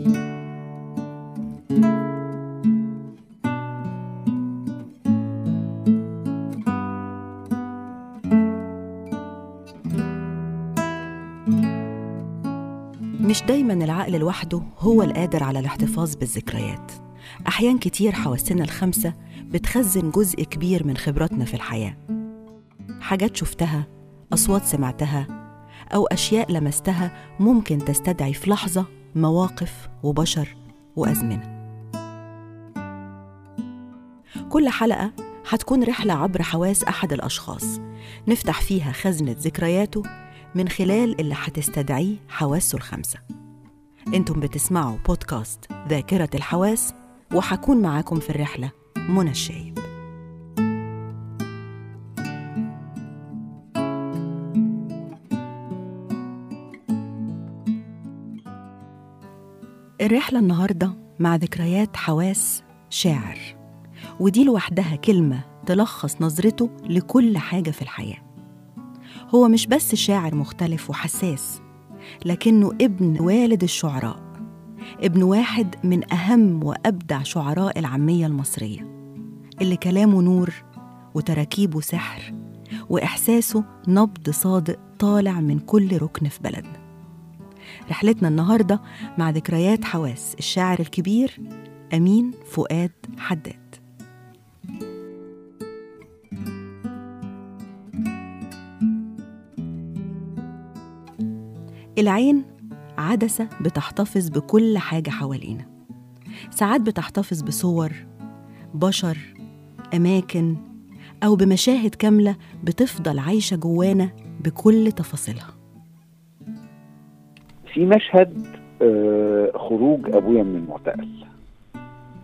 مش دايما العقل لوحده هو القادر على الاحتفاظ بالذكريات. أحيان كتير حواسنا الخمسة بتخزن جزء كبير من خبراتنا في الحياة. حاجات شفتها أصوات سمعتها أو أشياء لمستها ممكن تستدعي في لحظة مواقف وبشر وأزمنة. كل حلقة هتكون رحلة عبر حواس أحد الأشخاص. نفتح فيها خزنة ذكرياته من خلال اللي هتستدعيه حواسه الخمسة أنتم بتسمعوا بودكاست ذاكرة الحواس وحكون معاكم في الرحلة منى الشايب. الرحلة النهاردة مع ذكريات حواس شاعر. ودي لوحدها كلمة تلخص نظرته لكل حاجة في الحياة. هو مش بس شاعر مختلف وحساس لكنه ابن والد الشعراء. ابن واحد من أهم وأبدع شعراء العامية المصرية اللي كلامه نور وتراكيبه سحر وإحساسه نبض صادق طالع من كل ركن في بلدنا. رحلتنا النهاردة مع ذكريات حواس الشاعر الكبير أمين فؤاد حداد. العين عدسة بتحتفظ بكل حاجة حوالينا. ساعات بتحتفظ بصور بشر أماكن أو بمشاهد كاملة بتفضل عايشة جوانا بكل تفاصيلها. في مشهد آه، خروج أبويا من المعتقل.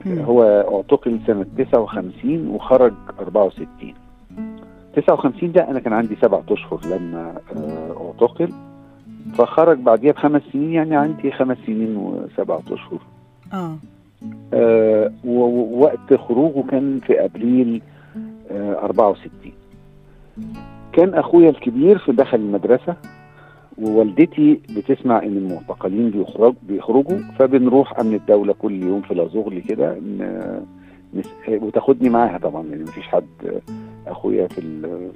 هو اعتقل سنة 59 وخرج 64 59 ده أنا كان عندي سبعة أشهر لما آه، اعتقل. فخرج بعديها بخمس سنين يعني عندي خمس سنين وسبعة أشهر. آه. آه، ووقت خروجه كان في أبريل آه، 64 كان أخويا الكبير في دخل المدرسة. ووالدتي بتسمع إن المعتقلين بيخرج بيخرجوا فبنروح أمن الدولة كل يوم في لازغلي كده وتاخدني معاها طبعا لأن مفيش حد أخويا في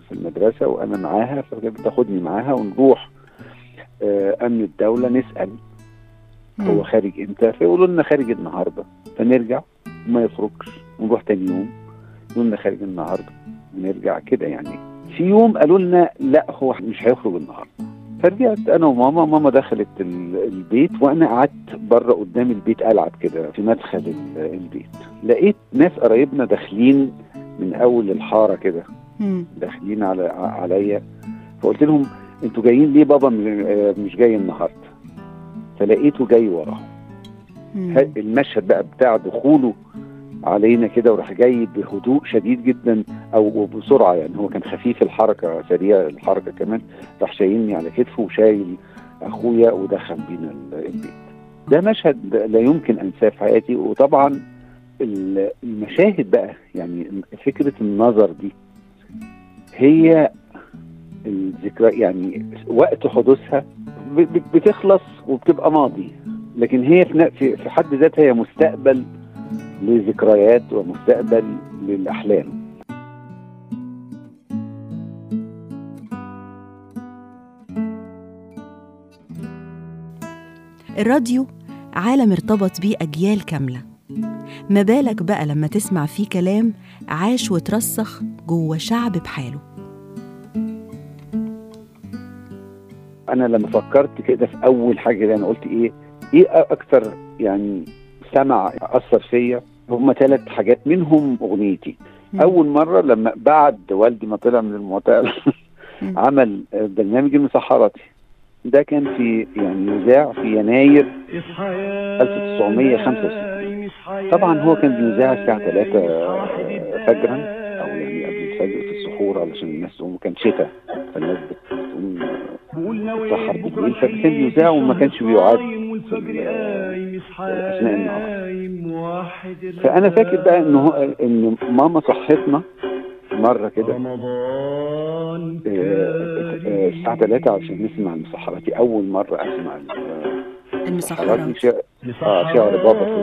في المدرسة وأنا معاها فكانت بتاخدني معاها ونروح آه، أمن الدولة نسأل هو خارج إمتى فيقولوا لنا خارج النهارده فنرجع وما يخرجش ونروح تاني يوم يقولوا لنا خارج النهارده ونرجع كده يعني. في يوم قالوا لنا لا هو مش هيخرج النهارده. فرجعت أنا وماما. ماما دخلت ال- البيت وأنا قعدت بره قدام البيت ألعب كده في مدخل ال- البيت. لقيت ناس قرايبنا داخلين من أول الحارة كده. داخلين على عليا. فقلت لهم أنتوا جايين ليه بابا مش جاي النهارده؟ فلقيته جاي وراهم. المشهد بقى بتاع دخوله علينا كده وراح جاي بهدوء شديد جدا أو بسرعة يعني هو كان خفيف الحركة سريع الحركة كمان راح شايلني على كتفه وشايل أخويا ودخل بينا ال- البيت. ده مشهد لا يمكن أنساه في حياتي وطبعا ال- المشاهد بقى يعني فكرة النظر دي هي الذكرى يعني وقت حدوثها بتخلص وبتبقى ماضي لكن هي في حد ذاتها هي مستقبل لذكريات ومستقبل للأحلام. الراديو عالم ارتبط بيه أجيال كاملة. ما بالك بقى لما تسمع فيه كلام عاش وترسخ جوه شعب بحاله؟ أنا لما فكرت كده في أول حاجة دي أنا قلت إيه إيه أكتر يعني سمع أثر فيا؟ هم ثلاث حاجات منهم أغنيتي. أول مرة لما بعد والدي ما طلع من المعتقل مم. عمل برنامج المسحراتي. ده كان في يعني يذاع في يناير 1965 طبعا هو كان بيذاع الساعة 3 فجرا أو يعني قبل الفجر في السحور علشان الناس تقوم كان شتاء فالناس بتقوم تسحر بالليل فكان بيذاع وما كانش بيعاد في ال- اثناء النهار فأنا فاكر بقى ان هو إن ماما صحتنا مرة كده. رمضان آه، آه، الساعة 3 عشان نسمع المسحراتي أول مرة أسمع ال- المسحرات شعر آه، شعر بابا في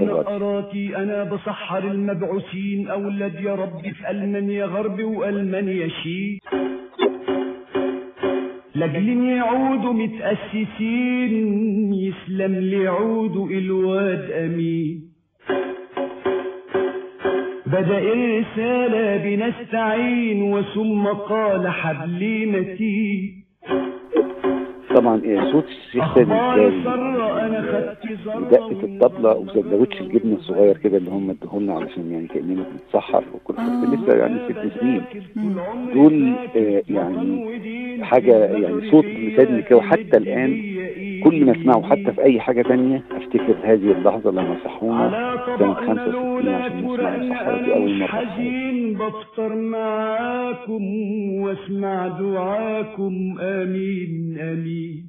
من. قراتي أنا بسحر المبعوثين. أولاد يا ربي في المانيا غرب والمانيا شيء لاجل يعودوا متأسسين يسلم ليعودوا الواد أمين. بدأ الرسالة بنستعين وثم قال حبلي متين. طبعا إيه، صوت الشيخ سيد ودقة الطبلة وسندوتش الجبنة الصغير كده اللي هم ادوهولنا علشان يعني كأننا بنتسحر وكنت كنت لسه يعني ست سنين. دول آه، يعني حاجة يعني صوت لساني كده. وحتى الآن كل ما اسمعه حتى في أي حاجة تانية. أفتكر هذه اللحظة لما صحونا طبق 65 لولا عشان نسمع المسحرة دي مش مرة. حزين بفطر معاكم واسمع دعاكم. آمين آمين.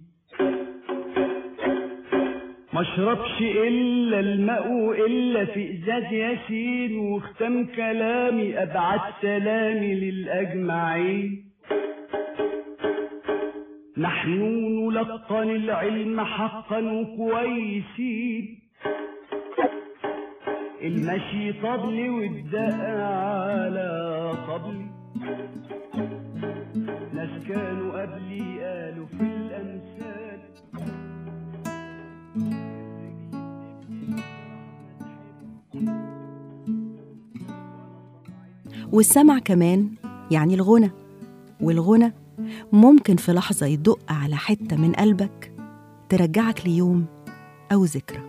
ما اشربش إلا الماء الا في إزاز ياسين واختم كلامي ابعت سلامي للأجمعين. نحن نلقن العلم حقا وكويسين المشي طبلي والدق على طبلي ناس كانوا قبلي قالوا في الأمثال. والسمع كمان يعني الغنى. والغنى ممكن في لحظة يدق على حتة من قلبك ترجعك ليوم أو ذكرى.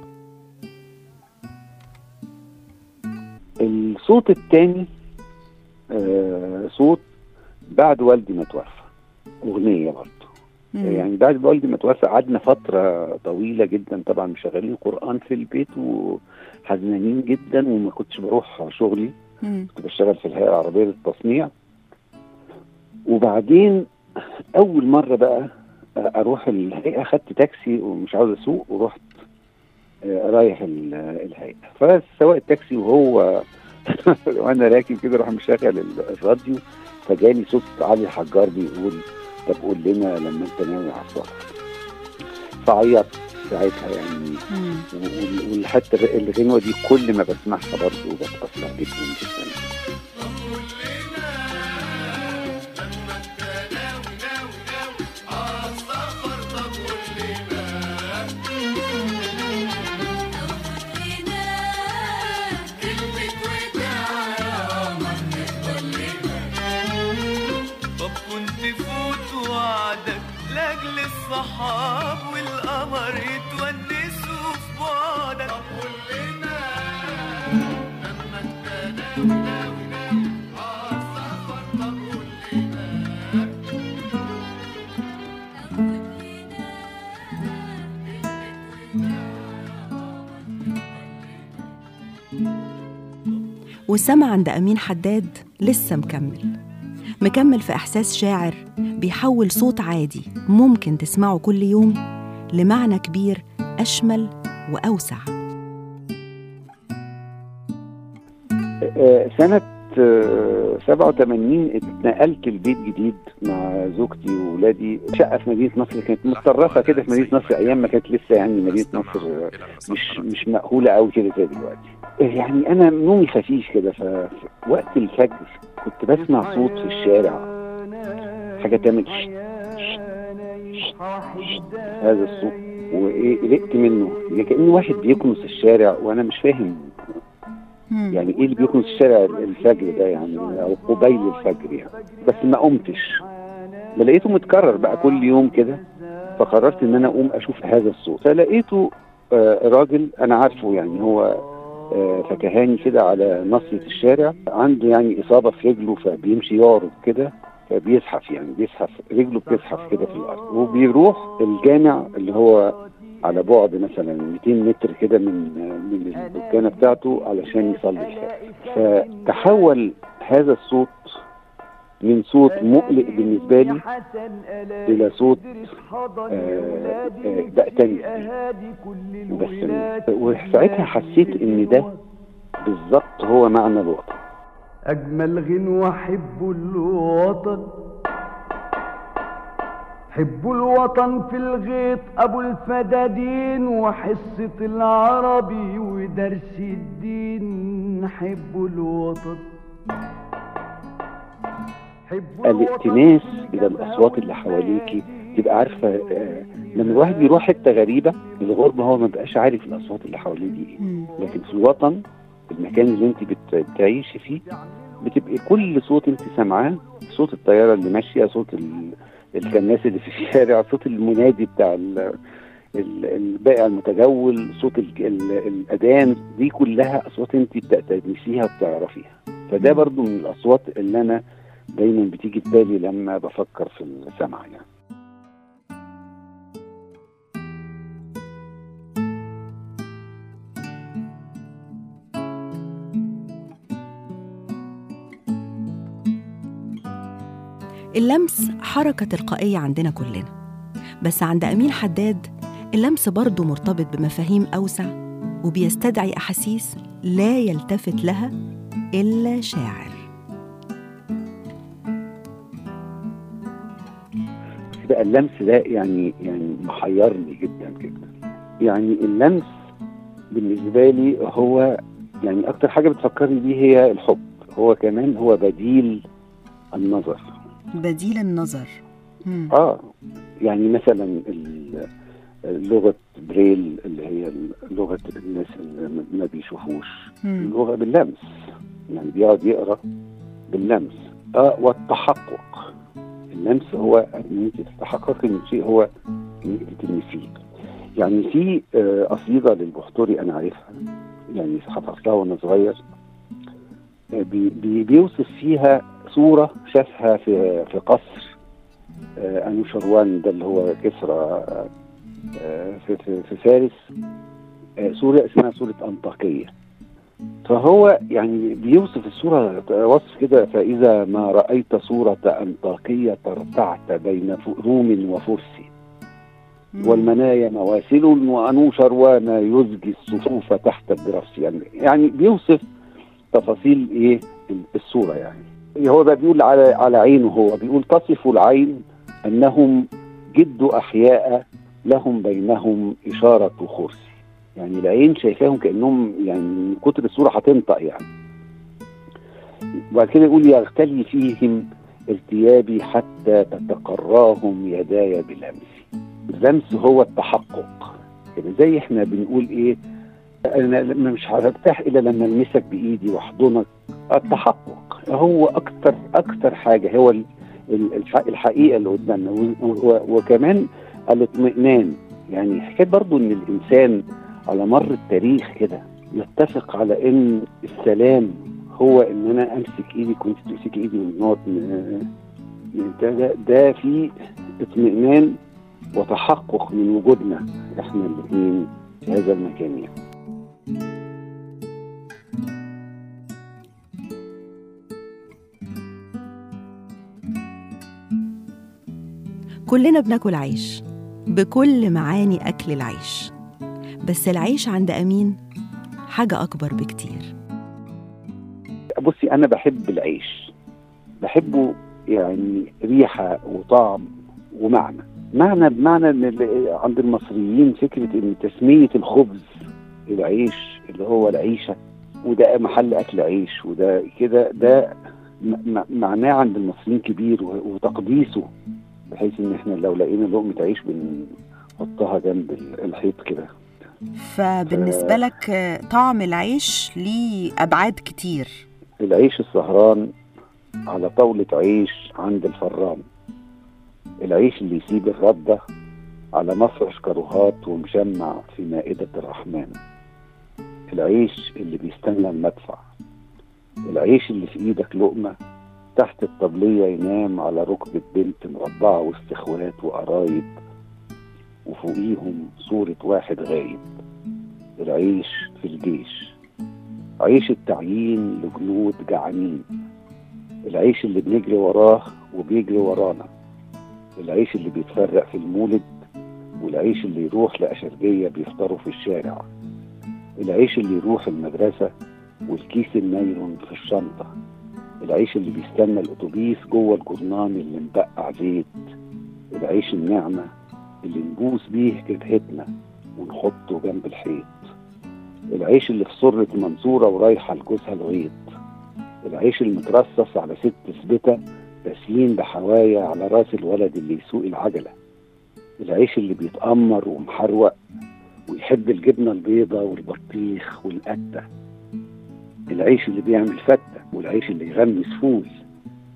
الصوت التاني آه صوت بعد والدي ما توفى. أغنية برضه يعني بعد والدي ما توفى قعدنا فترة طويلة جدا طبعا مشغلين قرآن في البيت وحزنانين جدا وما كنتش بروح شغلي. مم. كنت بشتغل في الهيئة العربية للتصنيع. وبعدين أول مرة بقى أروح الهيئة خدت تاكسي ومش عاوز أسوق ورحت آه، رايح ال- الهيئة. فسواق التاكسي وهو وأنا راكب كده راح مشغل ال- الراديو فجالي صوت علي الحجار بيقول طب قول لنا لما أنت ناوي على السفر فعيطت ساعتها يعني. وحتى الغنوة دي كل ما بسمعها برضه بتأثر جدا جدا. لأجل الصحاب والقمر يتونسوا في بعدك. طب كلنا لما انت عند أمين حداد لسه مكمل. مكمل في إحساس شاعر بيحول صوت عادي ممكن تسمعه كل يوم لمعنى كبير أشمل وأوسع. آه، سنة 87 اتنقلت لبيت جديد مع زوجتي وولادي. شقة في مدينة نصر كانت متطرفة كده في مدينة نصر أيام ما كانت لسه يعني مدينة نصر مش مش مأهولة قوي كده زي دلوقتي. يعني أنا نومي خفيف كده ففي وقت الفجر كنت بسمع صوت في الشارع. حاجة تعمل هذا الصوت وإيه قلقت منه. يعني كأن واحد بيكنس الشارع وأنا مش فاهم يعني إيه اللي بيكنس الشارع الفجر ده يعني أو قبيل الفجر يعني. بس ما قمتش. لقيته متكرر بقى كل يوم كده فقررت إن أنا أقوم أشوف هذا الصوت. فلقيته آه راجل أنا عارفه يعني هو آه فكهاني كده على ناصية الشارع. عنده يعني إصابة في رجله فبيمشي يعرض كده فبيزحف يعني بيزحف رجله بتزحف كده في الأرض. وبيروح الجامع اللي هو على بعد مثلا 200 متر كده من من الدكانه بتاعته علشان يصلي. الفجر فتحول هذا الصوت من صوت مقلق بالنسبة لي إلى صوت آه، آه، تاني. بس وساعتها حسيت إن ده بالظبط هو معنى الوطن. أجمل غنوة أحب الوطن. حب الوطن في الغيط أبو الفدادين وحصة العربي ودرس الدين حب الوطن حب الائتناس إلى الأصوات اللي حواليكي تبقى عارفة آه، لما الواحد بيروح حتة غريبه الغربه هو ما بقاش عارف الأصوات اللي حواليه دي إيه مم. لكن في الوطن المكان اللي أنت بت- بتعيشي فيه بتبقى كل صوت أنت سامعاه صوت الطيارة اللي ماشية صوت ال- الكناس اللي في الشارع صوت المنادي بتاع ال- ال- البائع المتجول صوت ال- ال- الأذان دي كلها أصوات انت بتأنسيها وبتعرفيها. فده برضو من الأصوات اللي أنا دايما بتيجي في بالي لما بفكر في السمع يعني. اللمس حركة تلقائية عندنا كلنا. بس عند أمين حداد اللمس برضه مرتبط بمفاهيم أوسع وبيستدعي أحاسيس لا يلتفت لها إلا شاعر. بقى اللمس ده يعني يعني محيرني جدا جدا. يعني اللمس بالنسبة لي هو يعني أكتر حاجة بتفكرني بيه هي الحب. هو كمان هو بديل النظر. بديل النظر. مم. آه يعني مثلا لغة بريل اللي هي لغة الناس اللي ما بيشوفوش مم. لغه باللمس. يعني بيقعد يقرأ باللمس. آه والتحقق. اللمس هو إن أنت تتحققي من شيء هو إن انت تلمسيه يعني في آه، قصيده للبحتري أنا عارفها. يعني حفظتها وأنا صغير. آه، بي بي بيوصف فيها صورة شافها في في قصر آه، انوشروان ده اللي هو كسرى آه، في في في فارس آه، سورة اسمها سورة أنطاكية. فهو يعني بيوصف الصورة وصف كده فإذا ما رأيت صورة أنطاكية ترتعت بين روم وفرس. والمنايا مواسل وأنوشروان يزجي الصفوف تحت الدرس. يعني يعني بيوصف تفاصيل إيه؟ الصورة يعني. هو بقى بيقول على على عينه هو بيقول تصف العين أنهم جد أحياء لهم بينهم إشارة خرس. يعني العين شايفاهم كأنهم يعني من كتر الصورة هتنطق يعني. وبعد كده يقول يغتلي فيهم ارتيابي حتى تتقراهم يداي بلمسي اللمس هو التحقق. يعني زي إحنا بنقول إيه أنا مش هرتاح إلا لما ألمسك بإيدي وأحضنك. التحقق. هو أكتر أكتر حاجة هو ال- ال- الح- الحقيقة اللي قدامنا وكمان الاطمئنان يعني حكاية برضو إن الإنسان على مر التاريخ كده يتفق على إن السلام هو إن أنا أمسك إيدي كنت تمسك إيدي ونقعد ده, ده, ده في اطمئنان وتحقق من وجودنا إحنا الاثنين في هذا المكان يعني. كلنا بناكل عيش بكل معاني أكل العيش. بس العيش عند أمين حاجة أكبر بكتير. بصي أنا بحب العيش. بحبه يعني ريحة وطعم ومعنى. معنى بمعنى عند المصريين فكرة إن تسمية الخبز العيش اللي هو العيشة وده محل أكل عيش وده كده ده معناه عند المصريين كبير وتقديسه بحيث إن إحنا لو لقينا لقمة عيش بنحطها جنب ال- الحيط كده. فبالنسبة لك آه، طعم العيش ليه أبعاد كتير. العيش السهران على طاولة عيش عند الفران. العيش اللي يسيب الردة على مفرش كروهات ومشمع في مائدة الرحمن. العيش اللي بيستنى المدفع. العيش اللي في إيدك لقمة تحت الطبلية ينام على ركبة بنت مربعة وسط إخوات وقرايب وفوقيهم صورة واحد غايب العيش في الجيش. عيش التعيين لجنود جعانين. العيش اللي بنجري وراه وبيجري ورانا. العيش اللي بيتفرق في المولد والعيش اللي يروح لأشرجية بيفطروا في الشارع. العيش اللي يروح المدرسة والكيس النايلون في الشنطة. العيش اللي بيستنى الأتوبيس جوه الجرنان اللي مبقع زيت. العيش النعمة اللي نبوس بيه جبهتنا ونحطه جنب الحيط. العيش اللي في سرة منصورة ورايحة لجوزها الغيط. العيش المترصص على ست سبتة راسين بحوايا على راس الولد اللي يسوق العجلة. العيش اللي بيتأمر ومحروق ويحب الجبنة البيضة والبطيخ والقتة العيش اللي بيعمل فتة والعيش اللي يغمس فول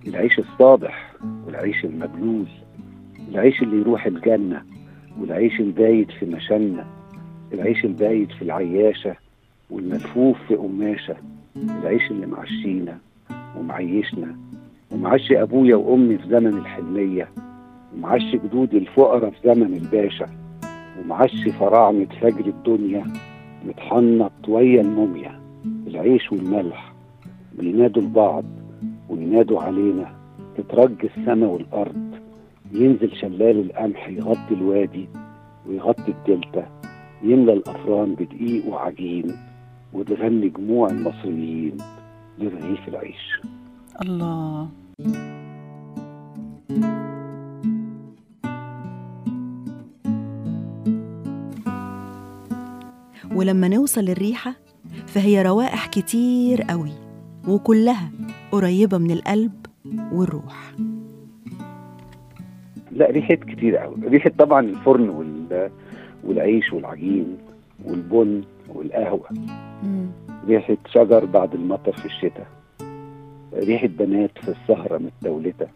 العيش الصابح والعيش المبلول العيش اللي يروح الجنة والعيش البايت في مشنة العيش البايت في العياشة والملفوف في قماشة العيش اللي معشينا ومعيشنا ومعشي أبويا وأمي في زمن الحلمية ومعشي جدودي الفقراء في زمن الباشا ومعشي فراعنة فجر الدنيا متحنط ويا الموميا. العيش والملح. بينادوا لبعض وينادوا علينا. تترج السما والأرض. ينزل شلال القمح يغطي الوادي ويغطي الدلتا. يملى الأفران بدقيق وعجين. وتغني جموع المصريين لرغيف العيش. الله. ولما نوصل للريحة فهي روائح كتير قوي وكلها قريبة من القلب والروح. لا ريحة كتير قوي. ريحة طبعا الفرن وال... والعيش والعجين والبن والقهوة. ريحة شجر بعد المطر في الشتاء. ريحة بنات في السهرة متدولتة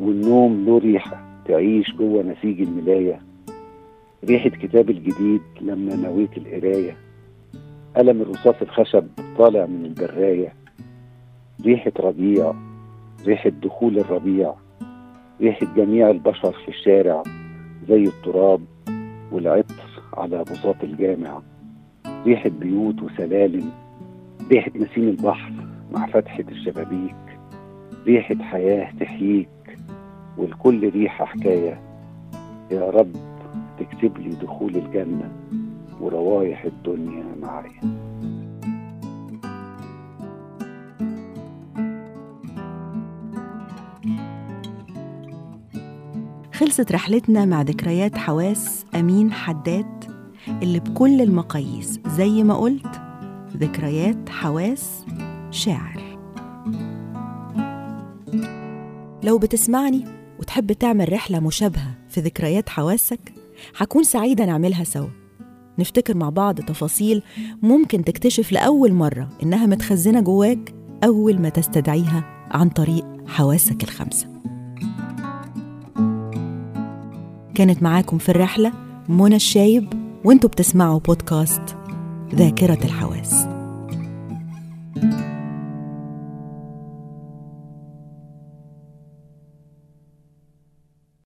والنوم له ريحة تعيش جوه نسيج الملاية. ريحة كتاب الجديد لما نويت القراية. قلم الرصاص الخشب طالع من البراية؟ ريحة ربيع ريحة دخول الربيع ريحة جميع البشر في الشارع زي التراب والعطر على بساط الجامع. ريحة بيوت وسلالم ريحة نسيم البحر مع فتحة الشبابيك ريحة حياة تحييك والكل ريحة حكاية. يا رب تكتب لي دخول الجنة. وروايح الدنيا معايا خلصت رحلتنا مع ذكريات حواس أمين حداد اللي بكل المقاييس. زي ما قلت ذكريات حواس شاعر. لو بتسمعني وتحب تعمل رحلة مشابهة في ذكريات حواسك هكون سعيدة نعملها سوا. نفتكر مع بعض تفاصيل ممكن تكتشف لأول مرة إنها متخزنة جواك أول ما تستدعيها عن طريق حواسك الخمسة. كانت معاكم في الرحلة منى الشايب وأنتوا بتسمعوا بودكاست ذاكرة الحواس.